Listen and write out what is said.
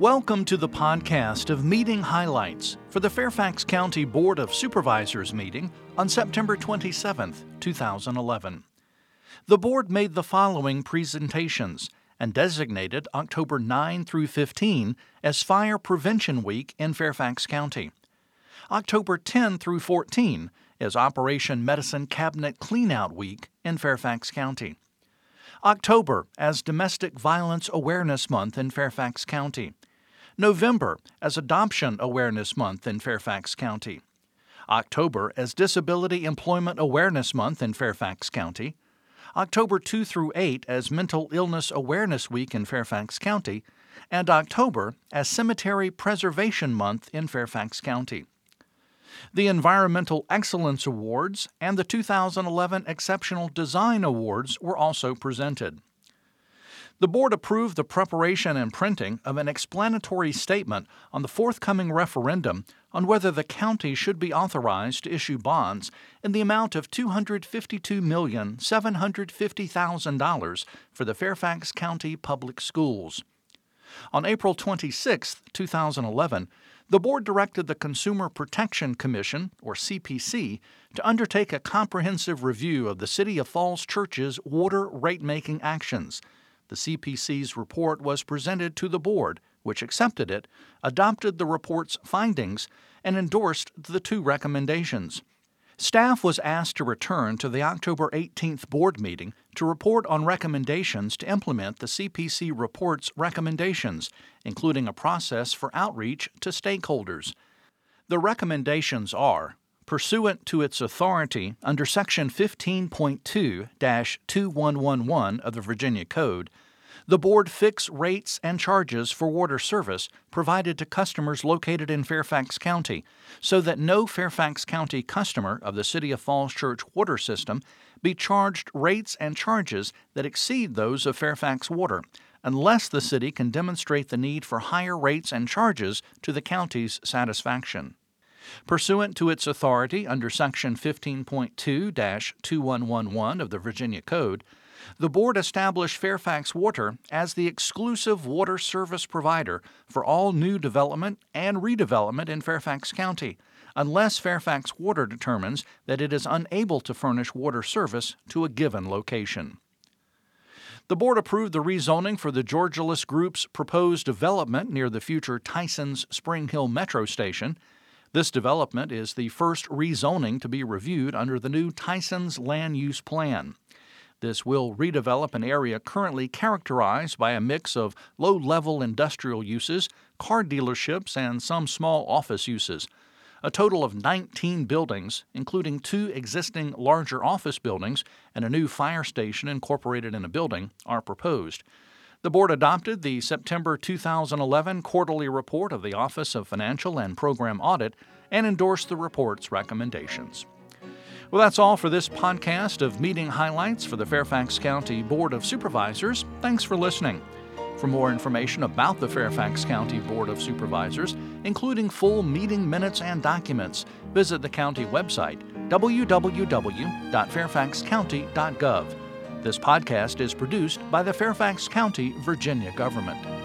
Welcome to the podcast of meeting highlights for the Fairfax County Board of Supervisors meeting on September 27, 2011. The board made the following presentations and designated October 9 through 15 as Fire Prevention Week in Fairfax County. October 10 through 14 is Operation Medicine Cabinet Cleanout Week in Fairfax County. October as Domestic Violence Awareness Month in Fairfax County. November as Adoption Awareness Month in Fairfax County. October as Disability Employment Awareness Month in Fairfax County. October 2 through 8 as Mental Illness Awareness Week in Fairfax County. And October as Cemetery Preservation Month in Fairfax County. The Environmental Excellence Awards and the 2011 Exceptional Design Awards were also presented. The board approved the preparation and printing of an explanatory statement on the forthcoming referendum on whether the county should be authorized to issue bonds in the amount of $252,750,000 for the Fairfax County Public Schools. On April 26, 2011, the board directed the Consumer Protection Commission, or CPC, to undertake a comprehensive review of the City of Falls Church's water rate making actions the CPC's report was presented to the board, which accepted it, adopted the report's findings, and endorsed the two recommendations. Staff was asked to return to the October 18th board meeting to report on recommendations to implement the CPC report's recommendations, including a process for outreach to stakeholders. The recommendations are pursuant to its authority under Section 15.2 2111 of the Virginia Code, the board fix rates and charges for water service provided to customers located in Fairfax County so that no Fairfax County customer of the City of Falls Church water system be charged rates and charges that exceed those of Fairfax Water unless the city can demonstrate the need for higher rates and charges to the county's satisfaction. Pursuant to its authority under Section 15.2 2111 of the Virginia Code, the board established Fairfax Water as the exclusive water service provider for all new development and redevelopment in Fairfax County, unless Fairfax Water determines that it is unable to furnish water service to a given location. The board approved the rezoning for the Georgelas Group's proposed development near the future Tysons Spring Hill Metro Station this development is the first rezoning to be reviewed under the new Tysons Land Use Plan. This will redevelop an area currently characterized by a mix of low level industrial uses, car dealerships, and some small office uses. A total of 19 buildings, including two existing larger office buildings and a new fire station incorporated in a building, are proposed. The board adopted the September 2011 quarterly report of the Office of Financial and Program Audit and endorsed the report's recommendations. Well, that's all for this podcast of meeting highlights for the Fairfax County Board of Supervisors. Thanks for listening. For more information about the Fairfax County Board of Supervisors, including full meeting minutes and documents, visit the county website www.fairfaxcounty.gov. This podcast is produced by the Fairfax County, Virginia government.